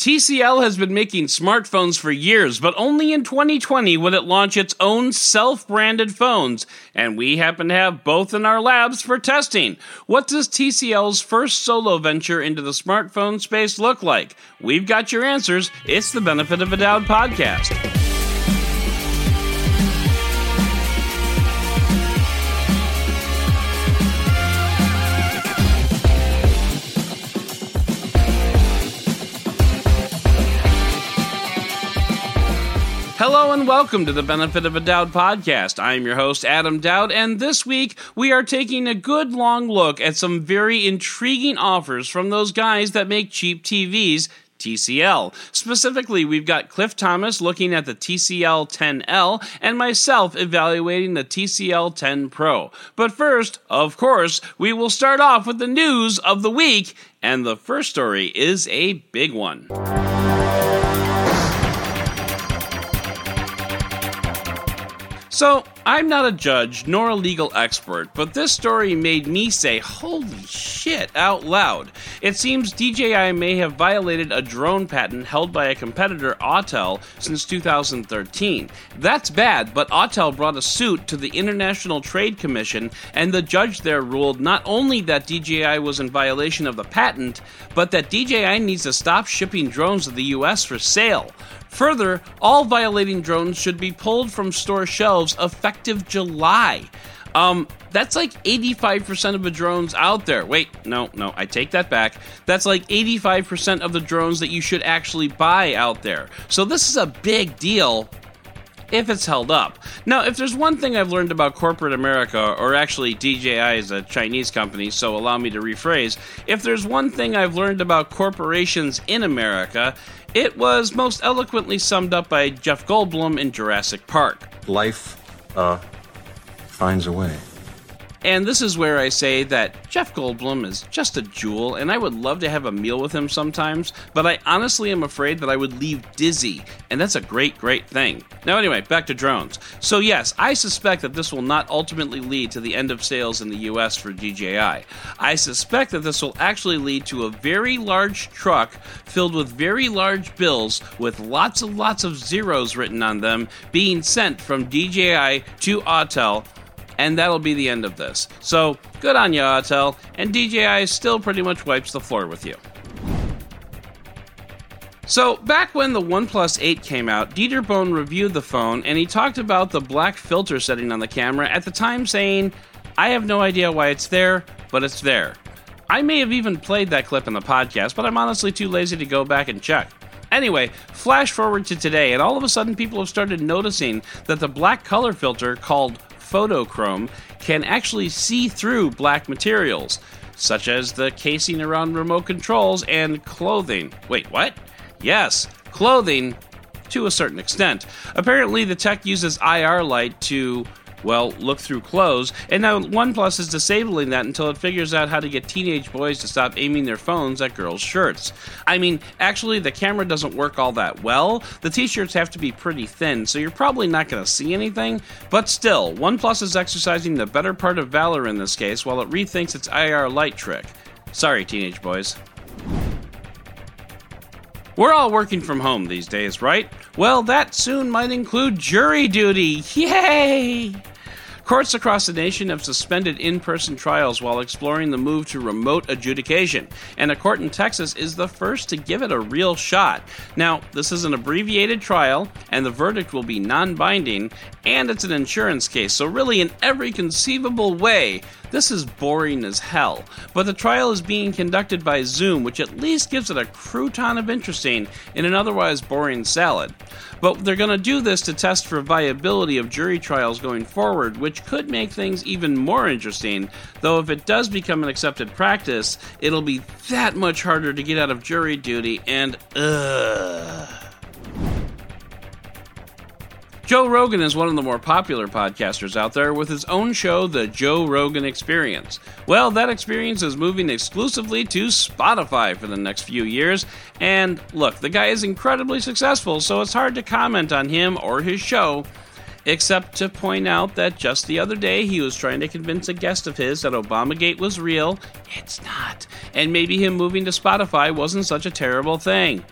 TCL has been making smartphones for years, but only in 2020 would it launch its own self branded phones, and we happen to have both in our labs for testing. What does TCL's first solo venture into the smartphone space look like? We've got your answers. It's the Benefit of a Doubt podcast. Hello and welcome to the Benefit of a Doubt podcast. I am your host, Adam Dowd, and this week we are taking a good long look at some very intriguing offers from those guys that make cheap TVs. TCL. Specifically, we've got Cliff Thomas looking at the TCL 10L and myself evaluating the TCL 10 Pro. But first, of course, we will start off with the news of the week, and the first story is a big one. So, I'm not a judge nor a legal expert, but this story made me say, holy shit, out loud. It seems DJI may have violated a drone patent held by a competitor, Autel, since 2013. That's bad, but Autel brought a suit to the International Trade Commission, and the judge there ruled not only that DJI was in violation of the patent, but that DJI needs to stop shipping drones to the US for sale. Further, all violating drones should be pulled from store shelves effective July. Um, that's like 85% of the drones out there. Wait, no, no, I take that back. That's like 85% of the drones that you should actually buy out there. So this is a big deal if it's held up. Now, if there's one thing I've learned about corporate America, or actually DJI is a Chinese company, so allow me to rephrase, if there's one thing I've learned about corporations in America, it was most eloquently summed up by Jeff Goldblum in Jurassic Park. Life, uh, finds a way. And this is where I say that Jeff Goldblum is just a jewel, and I would love to have a meal with him sometimes, but I honestly am afraid that I would leave dizzy, and that's a great, great thing. Now, anyway, back to drones. So, yes, I suspect that this will not ultimately lead to the end of sales in the US for DJI. I suspect that this will actually lead to a very large truck filled with very large bills with lots and lots of zeros written on them being sent from DJI to Autel and that'll be the end of this. So, good on you, Autel, and DJI still pretty much wipes the floor with you. So, back when the OnePlus 8 came out, Dieter Bohn reviewed the phone and he talked about the black filter setting on the camera at the time, saying, I have no idea why it's there, but it's there. I may have even played that clip in the podcast, but I'm honestly too lazy to go back and check. Anyway, flash forward to today, and all of a sudden people have started noticing that the black color filter called Photochrom can actually see through black materials, such as the casing around remote controls and clothing. Wait, what? Yes, clothing to a certain extent. Apparently, the tech uses IR light to well, look through clothes. And now OnePlus is disabling that until it figures out how to get teenage boys to stop aiming their phones at girls' shirts. I mean, actually, the camera doesn't work all that well. The t shirts have to be pretty thin, so you're probably not going to see anything. But still, OnePlus is exercising the better part of valor in this case while it rethinks its IR light trick. Sorry, teenage boys. We're all working from home these days, right? Well, that soon might include jury duty. Yay! Courts across the nation have suspended in person trials while exploring the move to remote adjudication, and a court in Texas is the first to give it a real shot. Now, this is an abbreviated trial, and the verdict will be non binding, and it's an insurance case, so, really, in every conceivable way, this is boring as hell. But the trial is being conducted by Zoom, which at least gives it a crouton of interesting in an otherwise boring salad. But they're going to do this to test for viability of jury trials going forward, which could make things even more interesting. Though, if it does become an accepted practice, it'll be that much harder to get out of jury duty, and ugh. Joe Rogan is one of the more popular podcasters out there with his own show, The Joe Rogan Experience. Well, that experience is moving exclusively to Spotify for the next few years. And look, the guy is incredibly successful, so it's hard to comment on him or his show, except to point out that just the other day he was trying to convince a guest of his that Obamagate was real. It's not. And maybe him moving to Spotify wasn't such a terrible thing.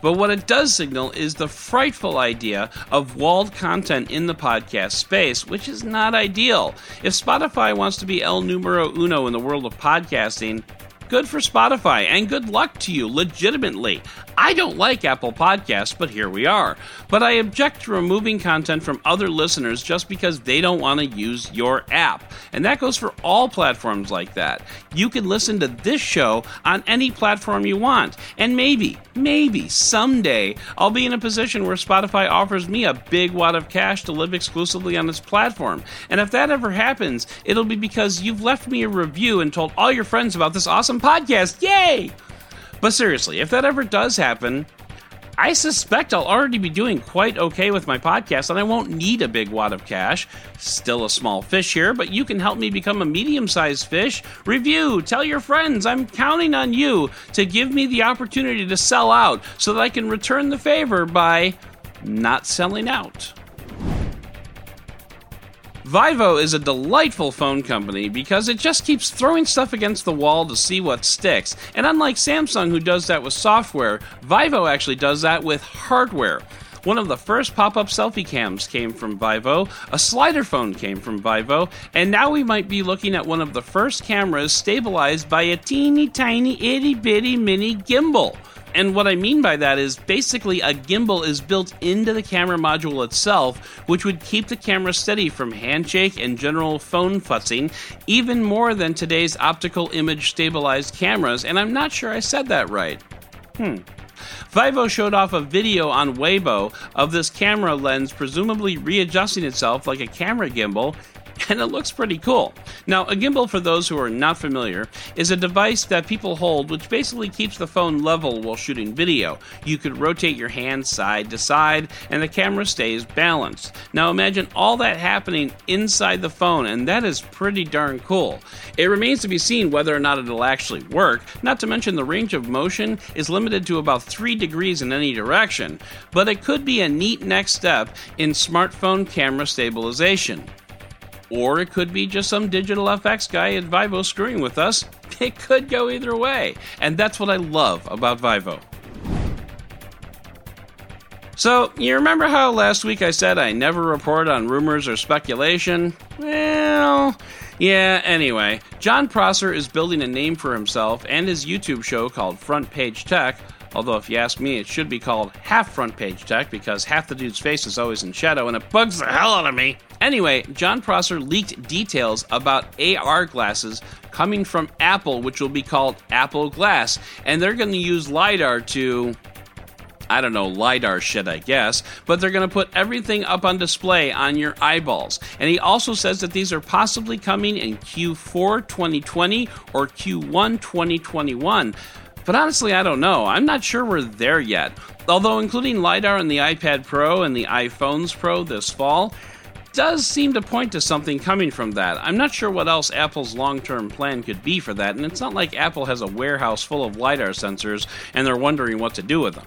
But what it does signal is the frightful idea of walled content in the podcast space, which is not ideal. If Spotify wants to be el numero uno in the world of podcasting, Good for Spotify, and good luck to you, legitimately. I don't like Apple Podcasts, but here we are. But I object to removing content from other listeners just because they don't want to use your app. And that goes for all platforms like that. You can listen to this show on any platform you want. And maybe, maybe someday I'll be in a position where Spotify offers me a big wad of cash to live exclusively on its platform. And if that ever happens, it'll be because you've left me a review and told all your friends about this awesome podcast. Yay! But seriously, if that ever does happen, I suspect I'll already be doing quite okay with my podcast and I won't need a big wad of cash. Still a small fish here, but you can help me become a medium sized fish. Review, tell your friends. I'm counting on you to give me the opportunity to sell out so that I can return the favor by not selling out. Vivo is a delightful phone company because it just keeps throwing stuff against the wall to see what sticks. And unlike Samsung, who does that with software, Vivo actually does that with hardware. One of the first pop up selfie cams came from Vivo, a slider phone came from Vivo, and now we might be looking at one of the first cameras stabilized by a teeny tiny itty bitty mini gimbal. And what I mean by that is basically a gimbal is built into the camera module itself, which would keep the camera steady from handshake and general phone futzing, even more than today's optical image stabilized cameras. And I'm not sure I said that right. Hmm. Vivo showed off a video on Weibo of this camera lens presumably readjusting itself like a camera gimbal and it looks pretty cool. Now, a gimbal, for those who are not familiar, is a device that people hold which basically keeps the phone level while shooting video. You could rotate your hand side to side, and the camera stays balanced. Now, imagine all that happening inside the phone, and that is pretty darn cool. It remains to be seen whether or not it'll actually work, not to mention the range of motion is limited to about 3 degrees in any direction, but it could be a neat next step in smartphone camera stabilization. Or it could be just some digital FX guy at Vivo screwing with us. It could go either way. And that's what I love about Vivo. So, you remember how last week I said I never report on rumors or speculation? Well, yeah, anyway, Jon Prosser is building a name for himself and his YouTube show called Front Page Tech Although, if you ask me, it should be called half front page tech because half the dude's face is always in shadow and it bugs the hell out of me. Anyway, Jon Prosser leaked details about AR glasses coming from Apple, which will be called Apple Glass, and they're going to use LiDAR to. I don't know, LiDAR shit, I guess, but they're going to put everything up on display on your eyeballs. And he also says that these are possibly coming in Q4 2020 or Q1 2021. But honestly, I don't know. I'm not sure we're there yet. Although, including LiDAR in the iPad Pro and the iPhones Pro this fall, does seem to point to something coming from that. I'm not sure what else Apple's long term plan could be for that, and it's not like Apple has a warehouse full of LiDAR sensors and they're wondering what to do with them.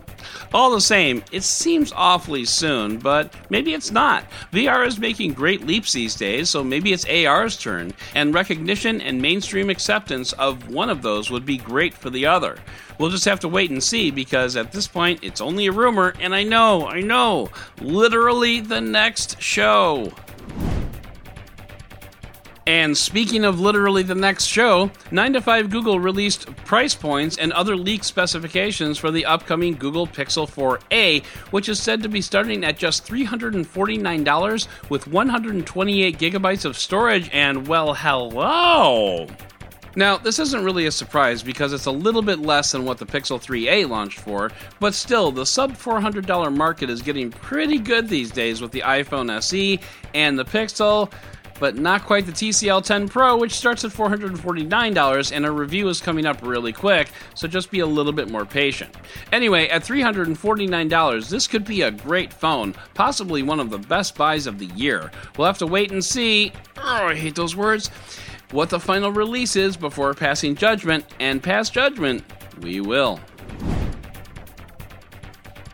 All the same, it seems awfully soon, but maybe it's not. VR is making great leaps these days, so maybe it's AR's turn, and recognition and mainstream acceptance of one of those would be great for the other. We'll just have to wait and see because at this point it's only a rumor, and I know, I know, literally the next show. And speaking of literally the next show, 9 to 5 Google released price points and other leaked specifications for the upcoming Google Pixel 4a, which is said to be starting at just $349 with 128 gigabytes of storage and, well, hello! Now, this isn't really a surprise because it's a little bit less than what the Pixel 3a launched for, but still, the sub $400 market is getting pretty good these days with the iPhone SE and the Pixel, but not quite the TCL 10 Pro, which starts at $449, and a review is coming up really quick, so just be a little bit more patient. Anyway, at $349, this could be a great phone, possibly one of the best buys of the year. We'll have to wait and see. Oh, I hate those words what the final release is before passing judgment, and pass judgment, we will.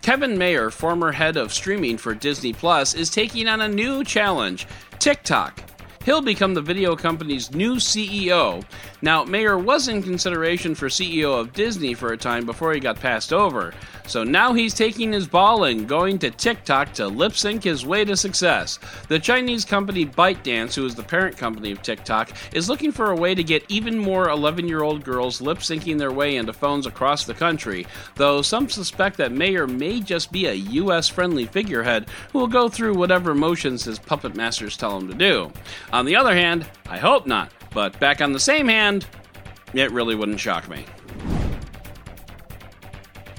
Kevin Mayer, former head of streaming for Disney Plus, is taking on a new challenge TikTok. He'll become the video company's new CEO. Now, Mayer was in consideration for CEO of Disney for a time before he got passed over, so now he's taking his ball and going to TikTok to lip sync his way to success. The Chinese company ByteDance, who is the parent company of TikTok, is looking for a way to get even more 11 year old girls lip syncing their way into phones across the country, though some suspect that Mayer may just be a US friendly figurehead who will go through whatever motions his puppet masters tell him to do. On the other hand, I hope not. But back on the same hand, it really wouldn't shock me.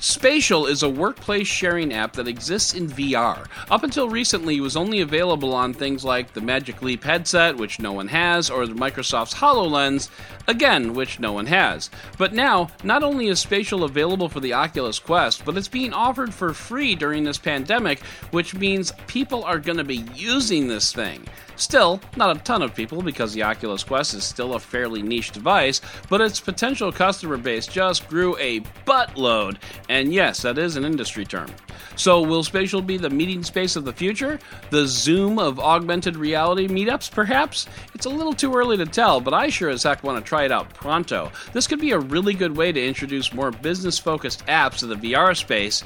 Spatial is a workplace sharing app that exists in VR. Up until recently, it was only available on things like the Magic Leap headset, which no one has, or Microsoft's HoloLens, again, which no one has. But now, not only is Spatial available for the Oculus Quest, but it's being offered for free during this pandemic, which means people are going to be using this thing. Still, not a ton of people because the Oculus Quest is still a fairly niche device, but its potential customer base just grew a buttload, and yes, that is an industry term. So, will Spatial be the meeting space of the future? The Zoom of augmented reality meetups, perhaps? It's a little too early to tell, but I sure as heck want to try it out pronto. This could be a really good way to introduce more business focused apps to the VR space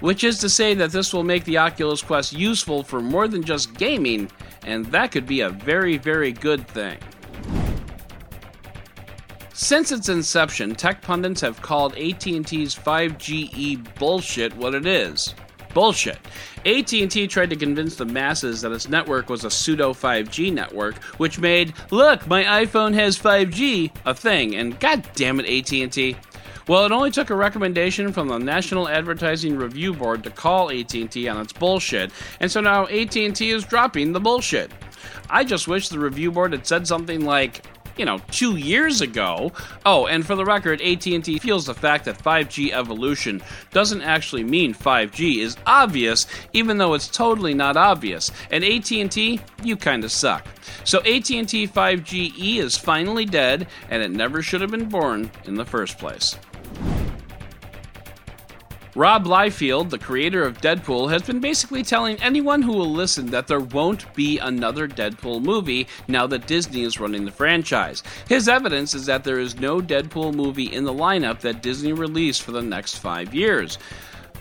which is to say that this will make the Oculus Quest useful for more than just gaming, and that could be a very, very good thing. Since its inception, tech pundits have called AT&T's 5GE bullshit what it is. Bullshit. AT&T tried to convince the masses that its network was a pseudo 5G network, which made "Look, my iPhone has 5G" a thing. And god damn it AT&T, well, it only took a recommendation from the National Advertising Review Board to call AT&T on its bullshit, and so now AT&T is dropping the bullshit. I just wish the review board had said something like, you know, two years ago. Oh, and for the record, AT&T feels the fact that 5G evolution doesn't actually mean 5G is obvious, even though it's totally not obvious. And AT&T, you kind of suck. So AT&T 5GE is finally dead, and it never should have been born in the first place. Rob Liefeld, the creator of Deadpool, has been basically telling anyone who will listen that there won't be another Deadpool movie now that Disney is running the franchise. His evidence is that there is no Deadpool movie in the lineup that Disney released for the next five years.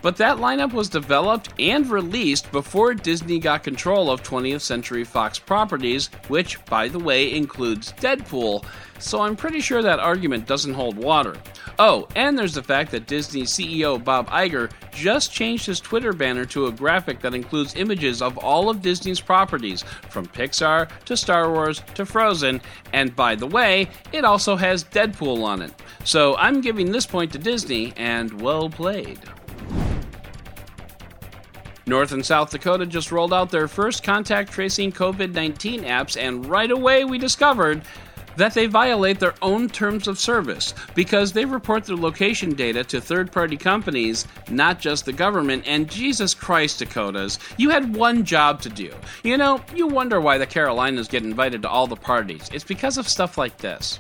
But that lineup was developed and released before Disney got control of 20th Century Fox properties, which, by the way, includes Deadpool, so I'm pretty sure that argument doesn't hold water. Oh, and there's the fact that Disney CEO Bob Iger just changed his Twitter banner to a graphic that includes images of all of Disney's properties, from Pixar to Star Wars to Frozen, and by the way, it also has Deadpool on it. So I'm giving this point to Disney, and well played. North and South Dakota just rolled out their first contact tracing COVID 19 apps, and right away we discovered that they violate their own terms of service because they report their location data to third party companies, not just the government. And Jesus Christ, Dakotas, you had one job to do. You know, you wonder why the Carolinas get invited to all the parties. It's because of stuff like this.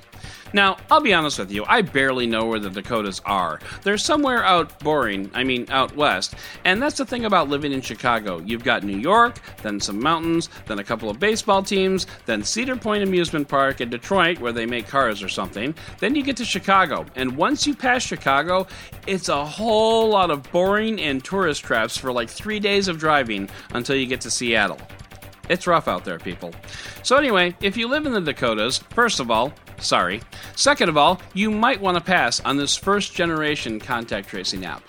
Now, I'll be honest with you, I barely know where the Dakotas are. They're somewhere out boring, I mean, out west. And that's the thing about living in Chicago. You've got New York, then some mountains, then a couple of baseball teams, then Cedar Point Amusement Park in Detroit, where they make cars or something. Then you get to Chicago. And once you pass Chicago, it's a whole lot of boring and tourist traps for like three days of driving until you get to Seattle. It's rough out there, people. So, anyway, if you live in the Dakotas, first of all, sorry. Second of all, you might want to pass on this first generation contact tracing app.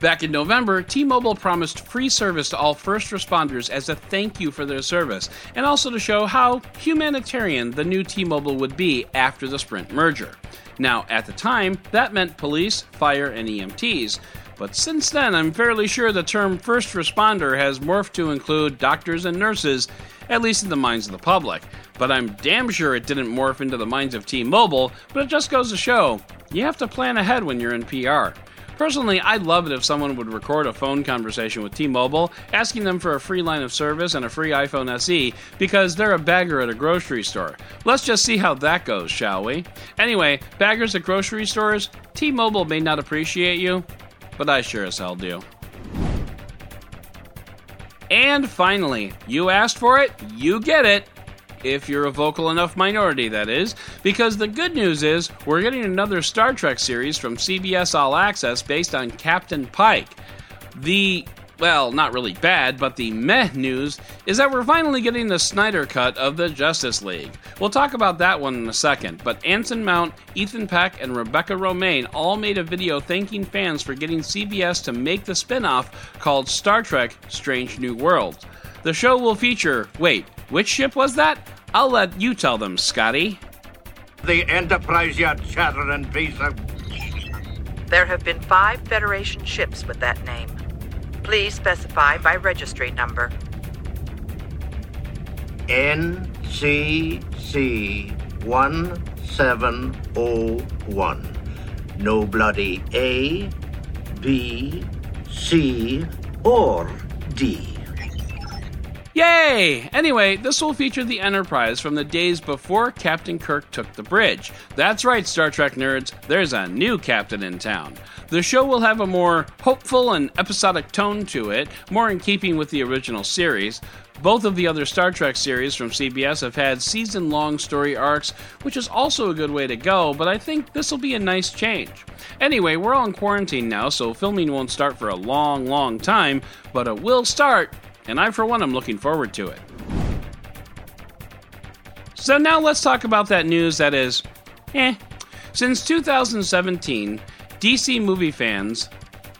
Back in November, T Mobile promised free service to all first responders as a thank you for their service, and also to show how humanitarian the new T Mobile would be after the Sprint merger. Now, at the time, that meant police, fire, and EMTs, but since then, I'm fairly sure the term first responder has morphed to include doctors and nurses, at least in the minds of the public. But I'm damn sure it didn't morph into the minds of T Mobile, but it just goes to show you have to plan ahead when you're in PR. Personally, I'd love it if someone would record a phone conversation with T Mobile asking them for a free line of service and a free iPhone SE because they're a bagger at a grocery store. Let's just see how that goes, shall we? Anyway, baggers at grocery stores, T Mobile may not appreciate you, but I sure as hell do. And finally, you asked for it, you get it. if you're a vocal enough minority, that is, because the good news is we're getting another Star Trek series from CBS All Access based on Captain Pike. The well, not really bad, but the meh news is that we're finally getting the Snyder cut of the Justice League. We'll talk about that one in a second, but Anson Mount, Ethan Peck, and Rebecca Romijn all made a video thanking fans for getting CBS to make the spin off called Star Trek Strange New Worlds. The show will feature. Wait, which ship was that? I'll let you tell them, Scotty. The Enterprise, you chattering piece of. There have been five Federation ships with that name. Please specify by registry number. NCC 1701. No bloody A, B, C, or D. Yay! Anyway, this will feature the Enterprise from the days before Captain Kirk took the bridge. That's right, Star Trek nerds, there's a new captain in town. The show will have a more hopeful and episodic tone to it, more in keeping with the original series. Both of the other Star Trek series from CBS have had season long story arcs, which is also a good way to go, but I think this will be a nice change. Anyway, we're all in quarantine now, so filming won't start for a long, long time, but it will start, and I, for one, am looking forward to it. So now let's talk about that news that is, eh. Since 2017, DC movie fans,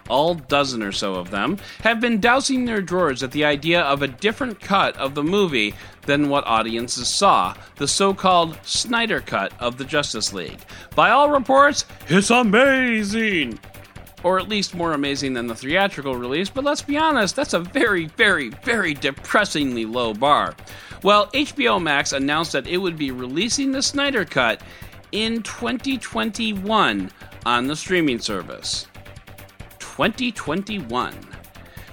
all dozen or so of them, have been dousing their drawers at the idea of a different cut of the movie than what audiences saw, the so called Snyder Cut of the Justice League. By all reports, it's amazing! Or at least more amazing than the theatrical release, but let's be honest, that's a very, very, very depressingly low bar. Well, HBO Max announced that it would be releasing the Snyder Cut in 2021 on the streaming service. 2021.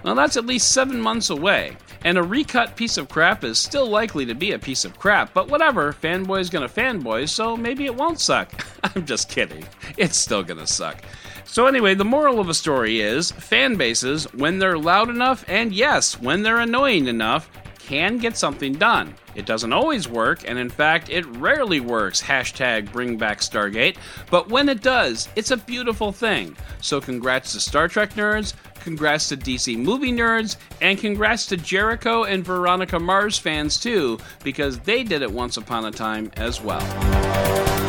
Well, that's at least seven months away, and a recut piece of crap is still likely to be a piece of crap, but whatever, fanboy's gonna fanboy, so maybe it won't suck. I'm just kidding. It's still gonna suck. So, anyway, the moral of the story is fan bases, when they're loud enough, and yes, when they're annoying enough, can get something done. It doesn't always work, and in fact, it rarely works. Hashtag bring back Stargate. But when it does, it's a beautiful thing. So, congrats to Star Trek nerds, congrats to DC movie nerds, and congrats to Jericho and Veronica Mars fans too, because they did it once upon a time as well.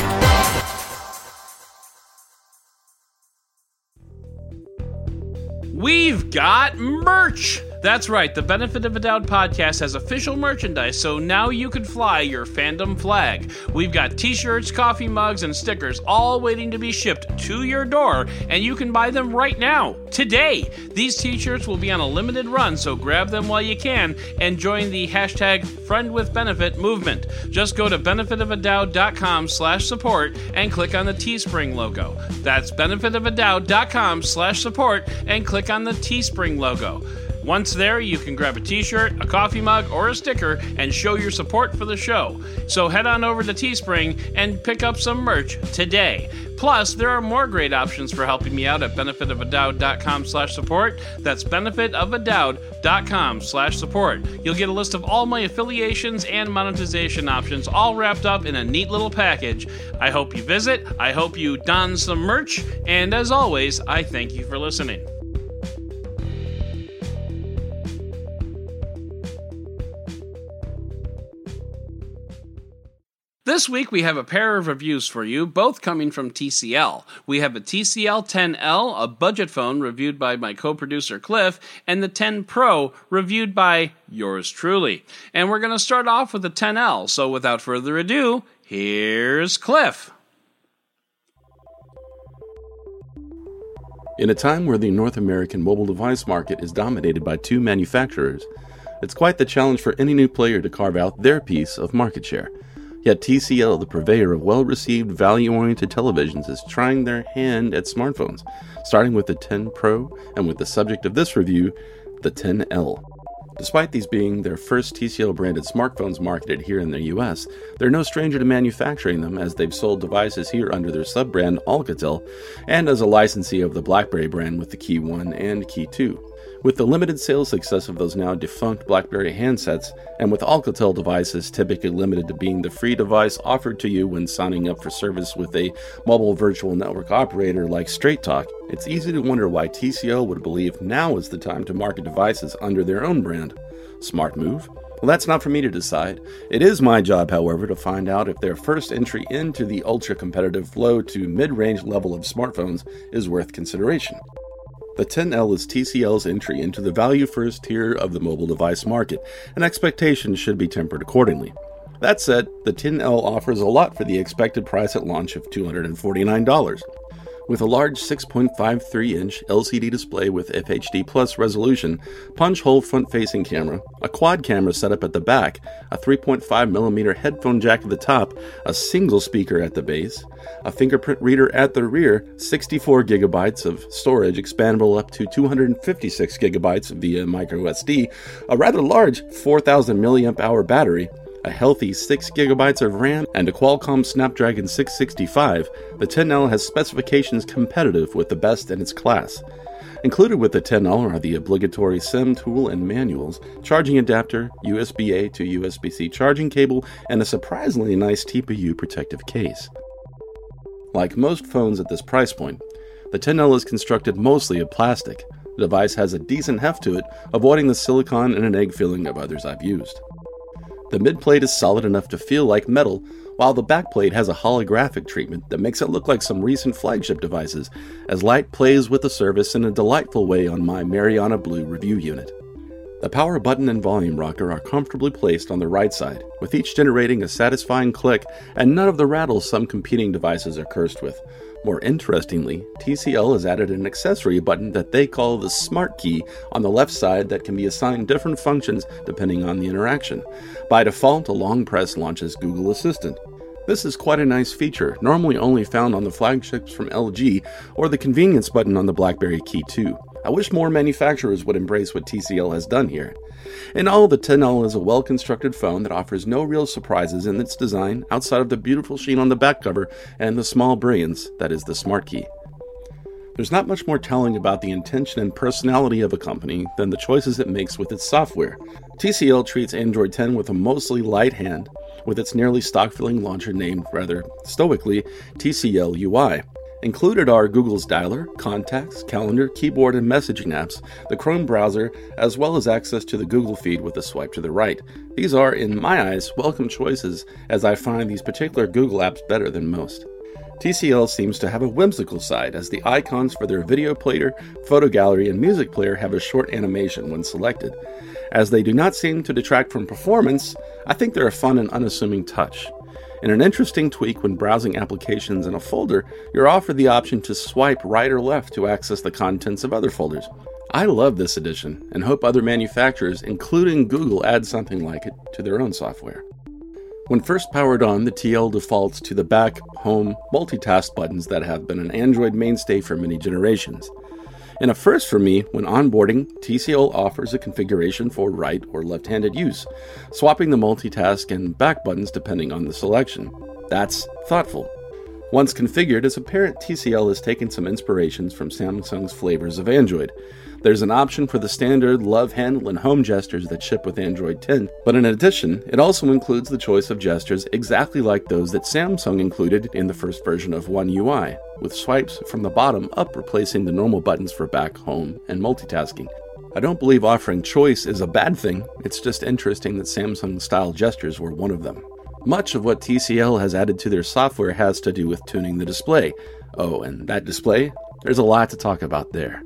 We've got merch! That's right, the Benefit of a Doubt podcast has official merchandise, so now you can fly your fandom flag. We've got t shirts, coffee mugs, and stickers all waiting to be shipped to your door, and you can buy them right now, today. These t shirts will be on a limited run, so grab them while you can and join the hashtag Friend with Benefit movement. Just go to benefitofadoubt.com slash support and click on the Teespring logo. That's benefitofadoubt.com slash support and click on the Teespring logo. Once there, you can grab a t shirt, a coffee mug, or a sticker and show your support for the show. So head on over to Teespring and pick up some merch today. Plus, there are more great options for helping me out at benefitofadoubt.com slash support. That's benefitofadoubt.com slash support. You'll get a list of all my affiliations and monetization options all wrapped up in a neat little package. I hope you visit, I hope you don some merch, and as always, I thank you for listening. This week we have a pair of reviews for you, both coming from TCL. We have a TCL 10L, a budget phone reviewed by my co producer Cliff, and the 10 Pro reviewed by yours truly. And we're going to start off with the 10L, so without further ado, here's Cliff. In a time where the North American mobile device market is dominated by two manufacturers, it's quite the challenge for any new player to carve out their piece of market share. Yet TCL, the purveyor of well received, value oriented televisions, is trying their hand at smartphones, starting with the 10 Pro and with the subject of this review, the 10L. Despite these being their first TCL branded smartphones marketed here in the US, they're no stranger to manufacturing them as they've sold devices here under their sub brand Alcatel and as a licensee of the BlackBerry brand with the Key 1 and Key 2. With the limited sales success of those now defunct BlackBerry handsets, and with Alcatel devices typically limited to being the free device offered to you when signing up for service with a mobile virtual network operator like Straight Talk, it's easy to wonder why TCL would believe now is the time to market devices under their own brand. Smart move? Well, that's not for me to decide. It is my job, however, to find out if their first entry into the ultra competitive low to mid range level of smartphones is worth consideration. The 10L is TCL's entry into the value first tier of the mobile device market, and expectations should be tempered accordingly. That said, the 10L offers a lot for the expected price at launch of $249. With a large 6.53 inch LCD display with FHD Plus resolution, punch hole front facing camera, a quad camera setup at the back, a 3.5mm headphone jack at the top, a single speaker at the base, a fingerprint reader at the rear, 64 gigabytes of storage expandable up to 256 gigabytes via microSD, a rather large 4000 mAh battery, a healthy 6 gigabytes of RAM, and a Qualcomm Snapdragon 665, the 10L has specifications competitive with the best in its class. Included with the 10L are the obligatory SIM tool and manuals, charging adapter, USB A to USB C charging cable, and a surprisingly nice TPU protective case. Like most phones at this price point, the 10L is constructed mostly of plastic. The device has a decent heft to it, avoiding the silicon and an egg feeling of others I've used. The midplate is solid enough to feel like metal, while the backplate has a holographic treatment that makes it look like some recent flagship devices, as light plays with the surface in a delightful way on my Mariana Blue review unit. The power button and volume rocker are comfortably placed on the right side, with each generating a satisfying click and none of the rattles some competing devices are cursed with, more interestingly, TCL has added an accessory button that they call the Smart Key on the left side that can be assigned different functions depending on the interaction. By default, a long press launches Google Assistant. This is quite a nice feature, normally only found on the flagships from LG or the convenience button on the BlackBerry Key 2. I wish more manufacturers would embrace what TCL has done here. In all, the 10L is a well constructed phone that offers no real surprises in its design outside of the beautiful sheen on the back cover and the small brilliance that is the Smart Key. There's not much more telling about the intention and personality of a company than the choices it makes with its software. TCL treats Android 10 with a mostly light hand, with its nearly stock filling launcher named rather stoically TCL UI. Included are Google's dialer, contacts, calendar, keyboard, and messaging apps, the Chrome browser, as well as access to the Google feed with a swipe to the right. These are, in my eyes, welcome choices, as I find these particular Google apps better than most. TCL seems to have a whimsical side, as the icons for their video player, photo gallery, and music player have a short animation when selected. As they do not seem to detract from performance, I think they're a fun and unassuming touch. In an interesting tweak when browsing applications in a folder, you're offered the option to swipe right or left to access the contents of other folders. I love this addition and hope other manufacturers, including Google, add something like it to their own software. When first powered on, the TL defaults to the back, home, multitask buttons that have been an Android mainstay for many generations. And a first for me, when onboarding, TCL offers a configuration for right or left handed use, swapping the multitask and back buttons depending on the selection. That's thoughtful. Once configured, it's apparent TCL has taken some inspirations from Samsung's flavors of Android. There's an option for the standard love handle and home gestures that ship with Android 10, but in addition, it also includes the choice of gestures exactly like those that Samsung included in the first version of One UI, with swipes from the bottom up replacing the normal buttons for back, home, and multitasking. I don't believe offering choice is a bad thing, it's just interesting that Samsung style gestures were one of them. Much of what TCL has added to their software has to do with tuning the display. Oh, and that display? There's a lot to talk about there.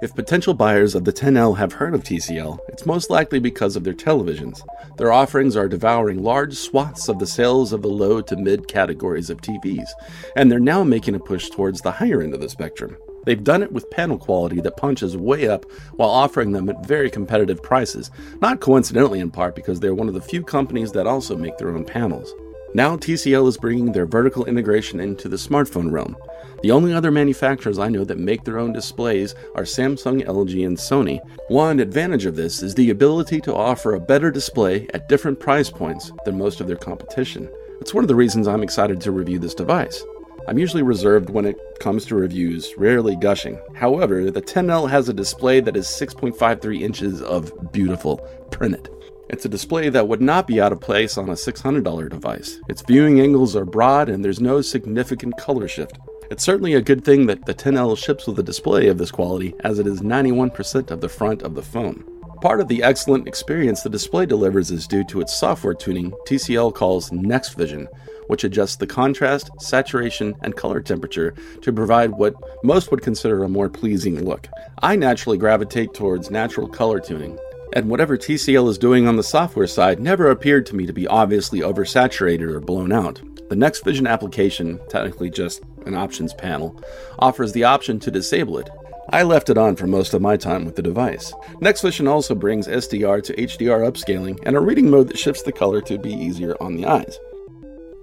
If potential buyers of the 10L have heard of TCL, it's most likely because of their televisions. Their offerings are devouring large swaths of the sales of the low to mid categories of TVs, and they're now making a push towards the higher end of the spectrum. They've done it with panel quality that punches way up while offering them at very competitive prices, not coincidentally in part because they're one of the few companies that also make their own panels. Now TCL is bringing their vertical integration into the smartphone realm. The only other manufacturers I know that make their own displays are Samsung, LG, and Sony. One advantage of this is the ability to offer a better display at different price points than most of their competition. It's one of the reasons I'm excited to review this device. I'm usually reserved when it comes to reviews, rarely gushing. However, the 10L has a display that is 6.53 inches of beautiful printed. It's a display that would not be out of place on a $600 device. Its viewing angles are broad and there's no significant color shift. It's certainly a good thing that the 10L ships with a display of this quality, as it is 91% of the front of the phone. Part of the excellent experience the display delivers is due to its software tuning TCL calls NextVision, which adjusts the contrast, saturation, and color temperature to provide what most would consider a more pleasing look. I naturally gravitate towards natural color tuning, and whatever TCL is doing on the software side never appeared to me to be obviously oversaturated or blown out. The NextVision application, technically just an options panel, offers the option to disable it. I left it on for most of my time with the device. NextVision also brings SDR to HDR upscaling and a reading mode that shifts the color to be easier on the eyes.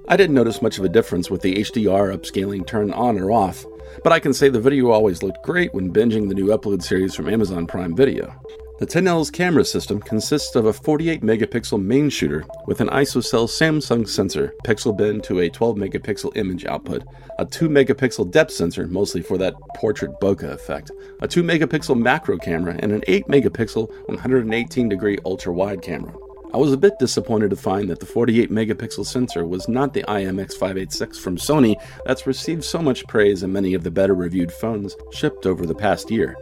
I didn't notice much of a difference with the HDR upscaling turned on or off, but I can say the video always looked great when binging the new upload series from Amazon Prime Video. The 10L's camera system consists of a 48 megapixel main shooter with an ISOCELL Samsung sensor, pixel bin to a 12 megapixel image output, a 2 megapixel depth sensor, mostly for that portrait bokeh effect, a 2 megapixel macro camera, and an 8 megapixel 118 degree ultra wide camera. I was a bit disappointed to find that the 48 megapixel sensor was not the IMX586 from Sony that's received so much praise in many of the better reviewed phones shipped over the past year.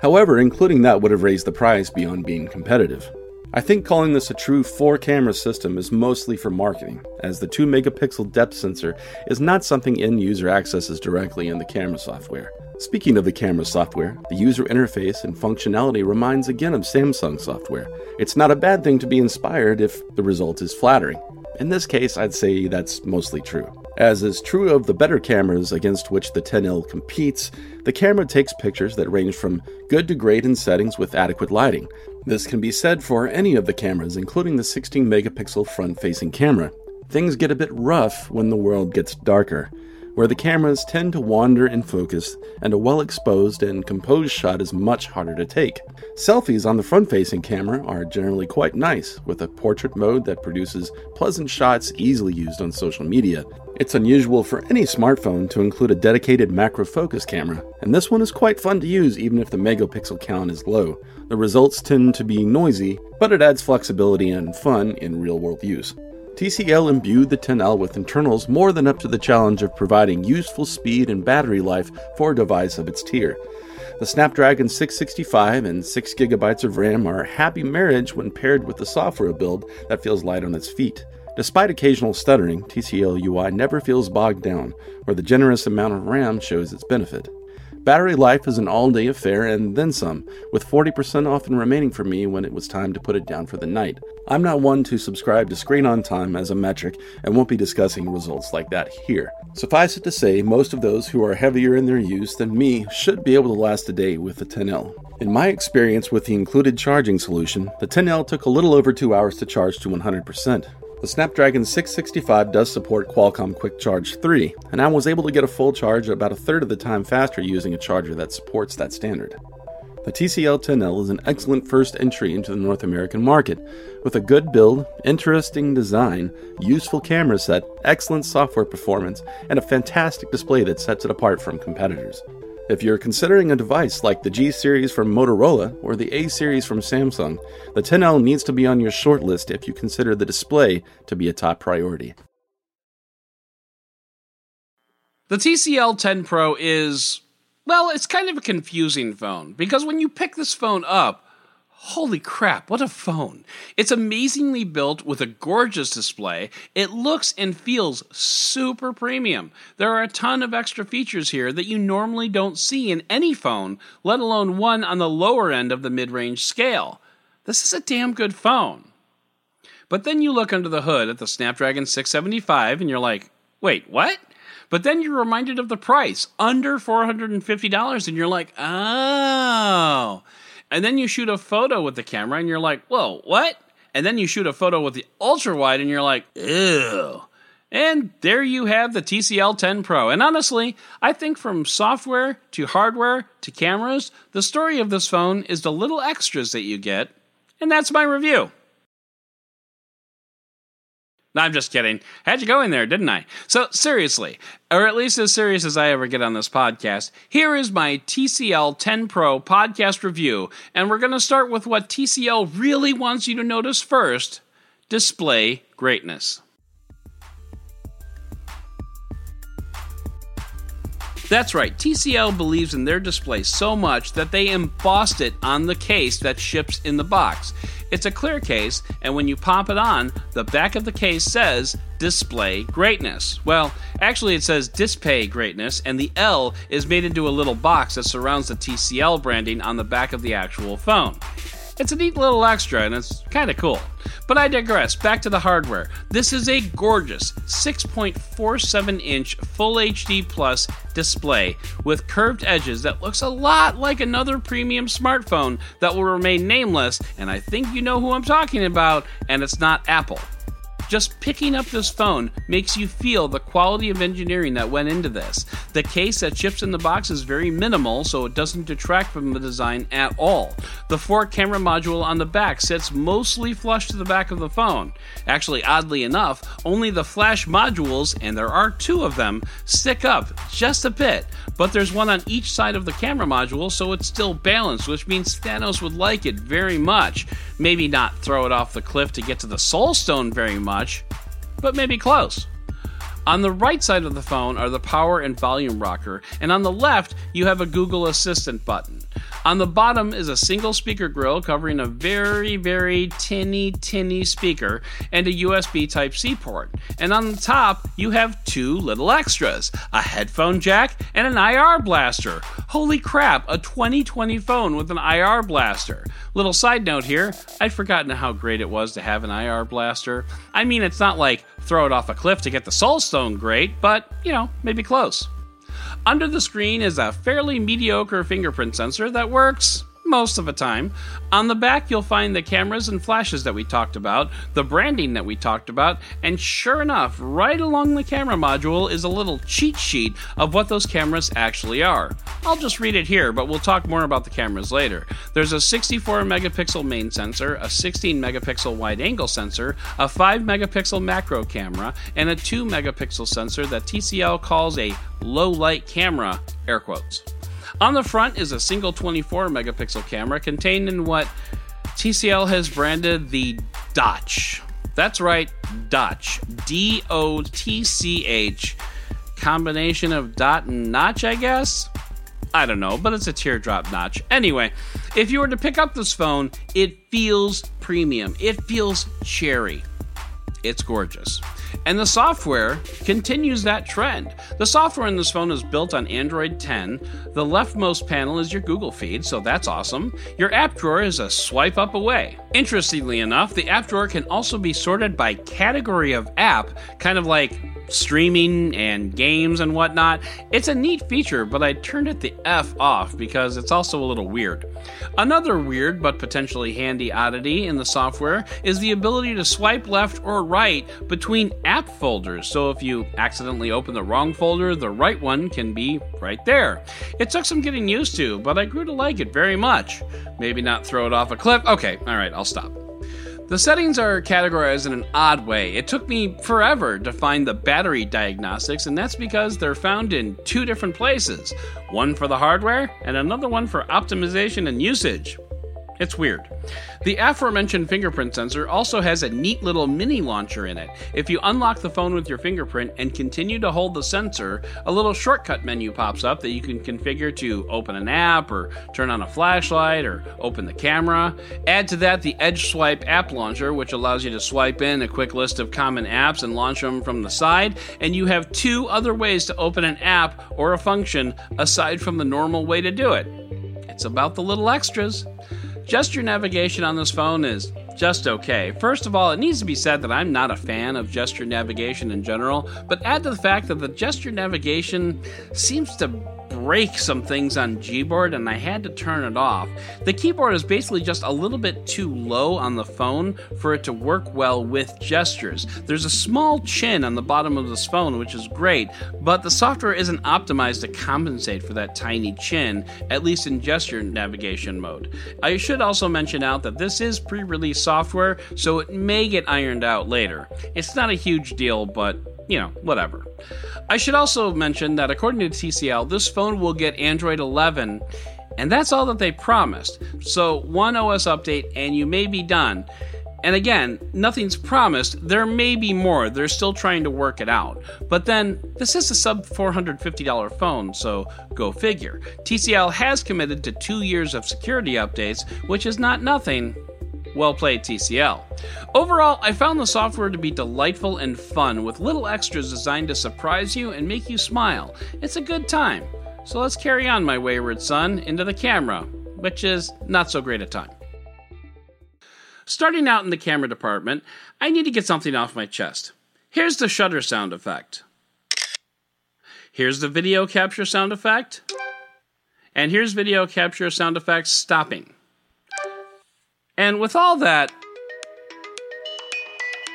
However, including that would have raised the price beyond being competitive. I think calling this a true 4 camera system is mostly for marketing, as the 2 megapixel depth sensor is not something end user accesses directly in the camera software. Speaking of the camera software, the user interface and functionality reminds again of Samsung software. It's not a bad thing to be inspired if the result is flattering. In this case, I'd say that's mostly true. As is true of the better cameras against which the 10L competes, the camera takes pictures that range from good to great in settings with adequate lighting. This can be said for any of the cameras, including the 16 megapixel front facing camera. Things get a bit rough when the world gets darker where the cameras tend to wander in focus and a well exposed and composed shot is much harder to take. Selfies on the front facing camera are generally quite nice, with a portrait mode that produces pleasant shots easily used on social media. It's unusual for any smartphone to include a dedicated macro focus camera, and this one is quite fun to use even if the megapixel count is low. The results tend to be noisy, but it adds flexibility and fun in real world use. TCL imbued the 10L with internals more than up to the challenge of providing useful speed and battery life for a device of its tier. The Snapdragon 665 and 6GB of RAM are a happy marriage when paired with the software build that feels light on its feet. Despite occasional stuttering, TCL UI never feels bogged down, where the generous amount of RAM shows its benefit. Battery life is an all day affair and then some, with 40% often remaining for me when it was time to put it down for the night. I'm not one to subscribe to screen on time as a metric and won't be discussing results like that here. Suffice it to say, most of those who are heavier in their use than me should be able to last a day with the 10L. In my experience with the included charging solution, the 10L took a little over two hours to charge to 100%. The Snapdragon 665 does support Qualcomm Quick Charge 3, and I was able to get a full charge about a third of the time faster using a charger that supports that standard. The TCL 10L is an excellent first entry into the North American market, with a good build, interesting design, useful camera set, excellent software performance, and a fantastic display that sets it apart from competitors. If you're considering a device like the G series from Motorola or the A series from Samsung, the 10L needs to be on your shortlist if you consider the display to be a top priority. The TCL 10 Pro is, well, it's kind of a confusing phone because when you pick this phone up, Holy crap, what a phone! It's amazingly built with a gorgeous display. It looks and feels super premium. There are a ton of extra features here that you normally don't see in any phone, let alone one on the lower end of the mid range scale. This is a damn good phone. But then you look under the hood at the Snapdragon 675 and you're like, wait, what? But then you're reminded of the price, under $450, and you're like, oh and then you shoot a photo with the camera and you're like, whoa, what? And then you shoot a photo with the ultra wide and you're like, ew. And there you have the TCL 10 Pro. And honestly, I think from software to hardware to cameras, the story of this phone is the little extras that you get. And that's my review. No, I'm just kidding. Had you go in there, didn't I? So, seriously, or at least as serious as I ever get on this podcast, here is my TCL 10 Pro podcast review. And we're going to start with what TCL really wants you to notice first display greatness. That's right, TCL believes in their display so much that they embossed it on the case that ships in the box. It's a clear case, and when you pop it on, the back of the case says Display Greatness. Well, actually, it says Display Greatness, and the L is made into a little box that surrounds the TCL branding on the back of the actual phone. It's a neat little extra and it's kind of cool. But I digress. Back to the hardware. This is a gorgeous 6.47 inch Full HD Plus display with curved edges that looks a lot like another premium smartphone that will remain nameless, and I think you know who I'm talking about, and it's not Apple. Just picking up this phone makes you feel the quality of engineering that went into this. The case that ships in the box is very minimal, so it doesn't detract from the design at all. The four camera module on the back sits mostly flush to the back of the phone. Actually, oddly enough, only the flash modules, and there are two of them, stick up just a bit, but there's one on each side of the camera module, so it's still balanced, which means Thanos would like it very much. Maybe not throw it off the cliff to get to the Soul Stone very much, but maybe close. On the right side of the phone are the power and volume rocker, and on the left, you have a Google Assistant button. On the bottom is a single speaker grill covering a very, very tinny, tinny speaker and a USB Type C port. And on the top, you have two little extras a headphone jack and an IR blaster. Holy crap, a 2020 phone with an IR blaster. Little side note here I'd forgotten how great it was to have an IR blaster. I mean, it's not like throw it off a cliff to get the Soul Stone great, but, you know, maybe close. Under the screen is a fairly mediocre fingerprint sensor that works most of the time. On the back, you'll find the cameras and flashes that we talked about, the branding that we talked about, and sure enough, right along the camera module is a little cheat sheet of what those cameras actually are. I'll just read it here, but we'll talk more about the cameras later. There's a 64 megapixel main sensor, a 16 megapixel wide angle sensor, a 5 megapixel macro camera, and a 2 megapixel sensor that TCL calls a low light camera, air quotes. On the front is a single 24 megapixel camera contained in what TCL has branded the Dotch. That's right, Dotch. D O T C H. Combination of dot and notch, I guess? I don't know, but it's a teardrop notch. Anyway, if you were to pick up this phone, it feels premium. It feels cherry. It's gorgeous. And the software continues that trend. The software in this phone is built on Android 10. The leftmost panel is your Google feed, so that's awesome. Your app drawer is a swipe up away. Interestingly enough, the app drawer can also be sorted by category of app, kind of like streaming and games and whatnot. It's a neat feature, but I turned it the F off because it's also a little weird. Another weird but potentially handy oddity in the software is the ability to swipe left or right between app folders. So if you accidentally open the wrong folder, the right one can be right there. It took some getting used to, but I grew to like it very much. Maybe not throw it off a cliff. Okay, alright, I'll stop. The settings are categorized in an odd way. It took me forever to find the battery diagnostics, and that's because they're found in two different places one for the hardware, and another one for optimization and usage. It's weird. The aforementioned fingerprint sensor also has a neat little mini launcher in it. If you unlock the phone with your fingerprint and continue to hold the sensor, a little shortcut menu pops up that you can configure to open an app or turn on a flashlight or open the camera. Add to that the Edge Swipe app launcher, which allows you to swipe in a quick list of common apps and launch them from the side, and you have two other ways to open an app or a function aside from the normal way to do it. It's about the little extras. Gesture navigation on this phone is just okay. First of all, it needs to be said that I'm not a fan of gesture navigation in general, but add to the fact that the gesture navigation seems to break some things on Gboard and I had to turn it off. The keyboard is basically just a little bit too low on the phone for it to work well with gestures. There's a small chin on the bottom of this phone, which is great, but the software isn't optimized to compensate for that tiny chin, at least in gesture navigation mode. I should also mention out that this is pre release software, so it may get ironed out later. It's not a huge deal, but you know, whatever. I should also mention that according to TCL, this phone will get Android 11, and that's all that they promised. So, one OS update, and you may be done. And again, nothing's promised. There may be more. They're still trying to work it out. But then, this is a sub $450 phone, so go figure. TCL has committed to two years of security updates, which is not nothing, well played, TCL. Overall, I found the software to be delightful and fun, with little extras designed to surprise you and make you smile. It's a good time. So let's carry on, my wayward son, into the camera, which is not so great a time. Starting out in the camera department, I need to get something off my chest. Here's the shutter sound effect. Here's the video capture sound effect. And here's video capture sound effects stopping. And with all that.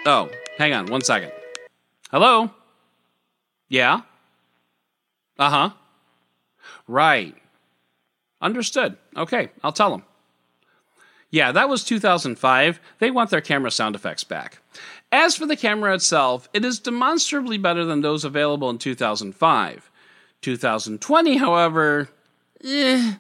Oh, hang on one second. Hello? Yeah? Uh huh. Right. Understood. Okay, I'll tell them. Yeah, that was 2005. They want their camera sound effects back. As for the camera itself, it is demonstrably better than those available in 2005. 2020, however, eh,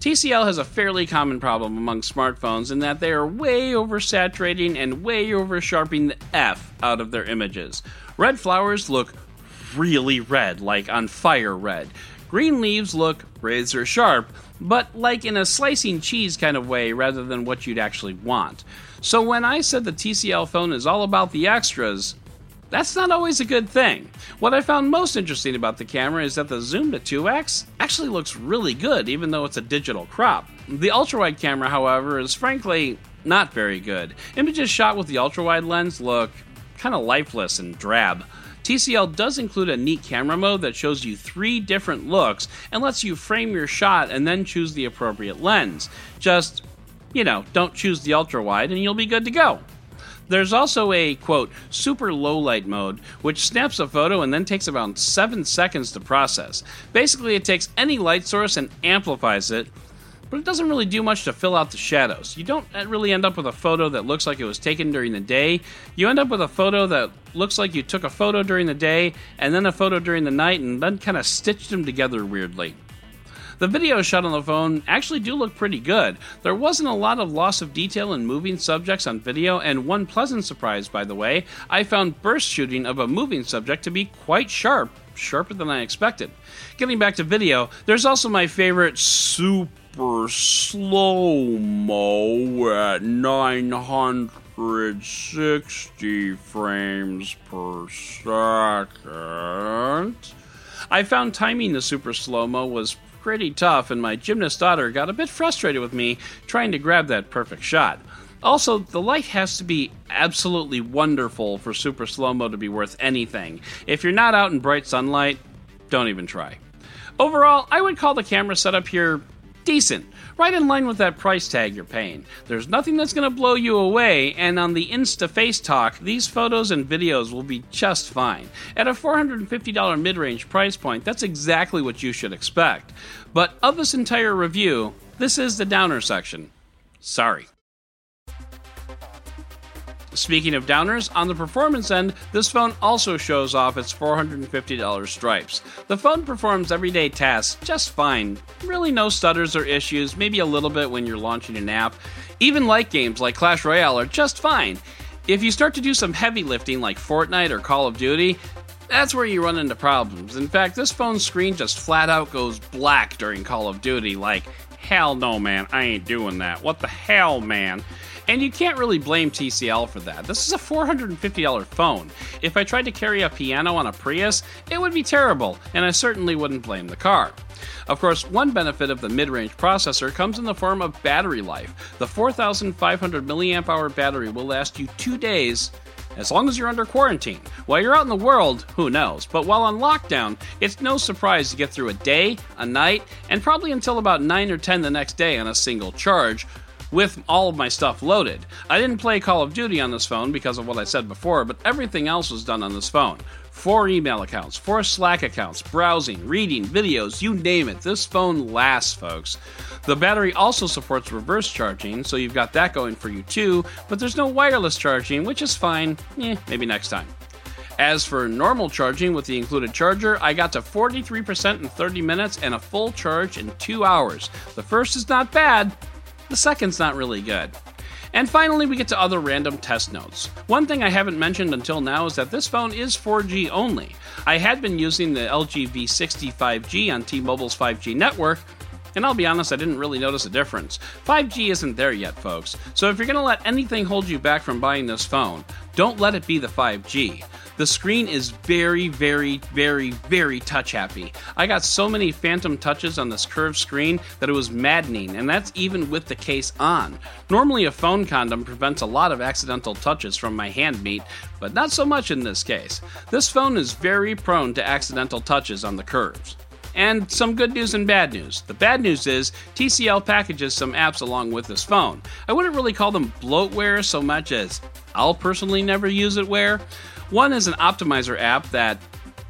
TCL has a fairly common problem among smartphones in that they are way oversaturating and way oversharpening the F out of their images. Red flowers look really red, like on fire red. Green leaves look razor sharp, but like in a slicing cheese kind of way rather than what you'd actually want. So when I said the TCL phone is all about the extras, that's not always a good thing. What I found most interesting about the camera is that the zoom to 2x actually looks really good, even though it's a digital crop. The ultrawide camera, however, is frankly not very good. Images shot with the ultrawide lens look kind of lifeless and drab. TCL does include a neat camera mode that shows you three different looks and lets you frame your shot and then choose the appropriate lens. Just, you know, don't choose the ultrawide and you'll be good to go. There's also a quote super low light mode, which snaps a photo and then takes about seven seconds to process. Basically, it takes any light source and amplifies it, but it doesn't really do much to fill out the shadows. You don't uh, really end up with a photo that looks like it was taken during the day. You end up with a photo that looks like you took a photo during the day and then a photo during the night and then kind of stitched them together weirdly. The videos shot on the phone actually do look pretty good. There wasn't a lot of loss of detail in moving subjects on video, and one pleasant surprise, by the way, I found burst shooting of a moving subject to be quite sharp, sharper than I expected. Getting back to video, there's also my favorite super slow mo at 960 frames per second. I found timing the super slow mo was pretty tough, and my gymnast daughter got a bit frustrated with me trying to grab that perfect shot. Also, the light has to be absolutely wonderful for super slow mo to be worth anything. If you're not out in bright sunlight, don't even try. Overall, I would call the camera setup here decent, right in line with that price tag you're paying. There's nothing that's going to blow you away, and on the Insta Face Talk, these photos and videos will be just fine. At a $450 mid range price point, that's exactly what you should expect. But of this entire review, this is the downer section. Sorry. Speaking of downers, on the performance end, this phone also shows off its $450 stripes. The phone performs everyday tasks just fine. Really no stutters or issues, maybe a little bit when you're launching an app. Even light games like Clash Royale are just fine. If you start to do some heavy lifting like Fortnite or Call of Duty, that's where you run into problems. In fact, this phone's screen just flat out goes black during Call of Duty, like, hell no, man, I ain't doing that. What the hell, man? And you can't really blame TCL for that. This is a $450 phone. If I tried to carry a piano on a Prius, it would be terrible, and I certainly wouldn't blame the car. Of course, one benefit of the mid range processor comes in the form of battery life. The 4500 mAh battery will last you two days as long as you're under quarantine. While you're out in the world, who knows? But while on lockdown, it's no surprise to get through a day, a night, and probably until about 9 or 10 the next day on a single charge with all of my stuff loaded. I didn't play Call of Duty on this phone because of what I said before, but everything else was done on this phone. Four email accounts, four Slack accounts, browsing, reading, videos, you name it. This phone lasts, folks. The battery also supports reverse charging, so you've got that going for you too, but there's no wireless charging, which is fine. Eh, maybe next time. As for normal charging with the included charger, I got to 43% in 30 minutes and a full charge in 2 hours. The first is not bad, the second's not really good. And finally, we get to other random test notes. One thing I haven't mentioned until now is that this phone is 4G only. I had been using the LG V60 5G on T Mobile's 5G network, and I'll be honest, I didn't really notice a difference. 5G isn't there yet, folks, so if you're going to let anything hold you back from buying this phone, don't let it be the 5G. The screen is very, very, very, very touch happy. I got so many phantom touches on this curved screen that it was maddening, and that's even with the case on. Normally, a phone condom prevents a lot of accidental touches from my hand meat, but not so much in this case. This phone is very prone to accidental touches on the curves. And some good news and bad news. The bad news is TCL packages some apps along with this phone. I wouldn't really call them bloatware so much as I'll personally never use it where. One is an optimizer app that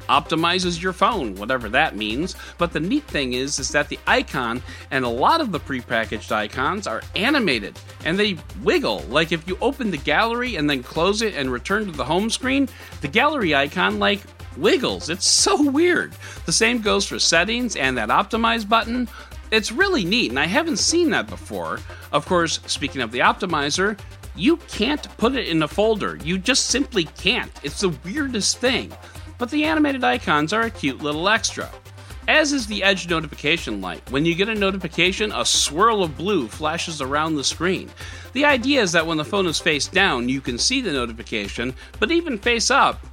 optimizes your phone, whatever that means. But the neat thing is is that the icon and a lot of the prepackaged icons are animated and they wiggle. Like if you open the gallery and then close it and return to the home screen, the gallery icon like wiggles. It's so weird. The same goes for settings and that optimize button. It's really neat, and I haven't seen that before. Of course, speaking of the optimizer, you can't put it in a folder. You just simply can't. It's the weirdest thing. But the animated icons are a cute little extra. As is the Edge notification light. When you get a notification, a swirl of blue flashes around the screen. The idea is that when the phone is face down, you can see the notification, but even face up,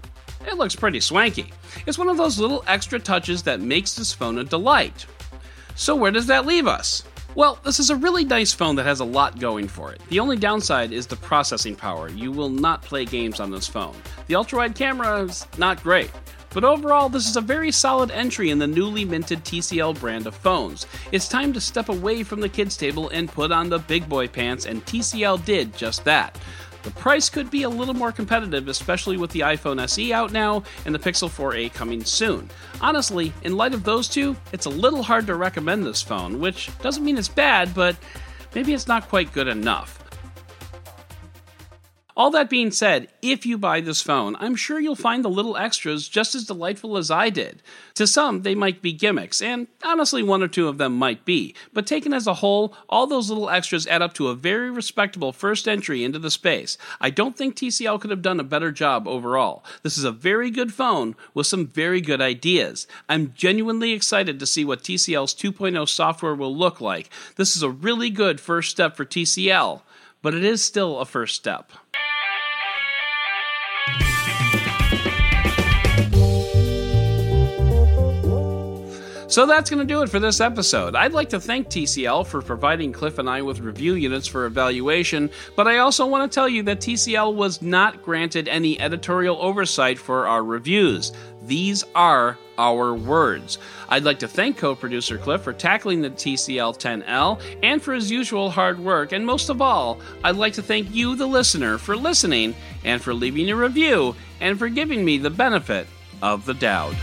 it looks pretty swanky. It's one of those little extra touches that makes this phone a delight. So, where does that leave us? Well, this is a really nice phone that has a lot going for it. The only downside is the processing power. You will not play games on this phone. The ultra wide camera is not great. But overall, this is a very solid entry in the newly minted TCL brand of phones. It's time to step away from the kids' table and put on the big boy pants, and TCL did just that. The price could be a little more competitive, especially with the iPhone SE out now and the Pixel 4a coming soon. Honestly, in light of those two, it's a little hard to recommend this phone, which doesn't mean it's bad, but maybe it's not quite good enough. All that being said, if you buy this phone, I'm sure you'll find the little extras just as delightful as I did. To some, they might be gimmicks, and honestly, one or two of them might be, but taken as a whole, all those little extras add up to a very respectable first entry into the space. I don't think TCL could have done a better job overall. This is a very good phone with some very good ideas. I'm genuinely excited to see what TCL's 2.0 software will look like. This is a really good first step for TCL, but it is still a first step. So that's going to do it for this episode. I'd like to thank TCL for providing Cliff and I with review units for evaluation, but I also want to tell you that TCL was not granted any editorial oversight for our reviews. These are our words. I'd like to thank co producer Cliff for tackling the TCL 10L and for his usual hard work. And most of all, I'd like to thank you, the listener, for listening and for leaving a review and for giving me the benefit of the doubt.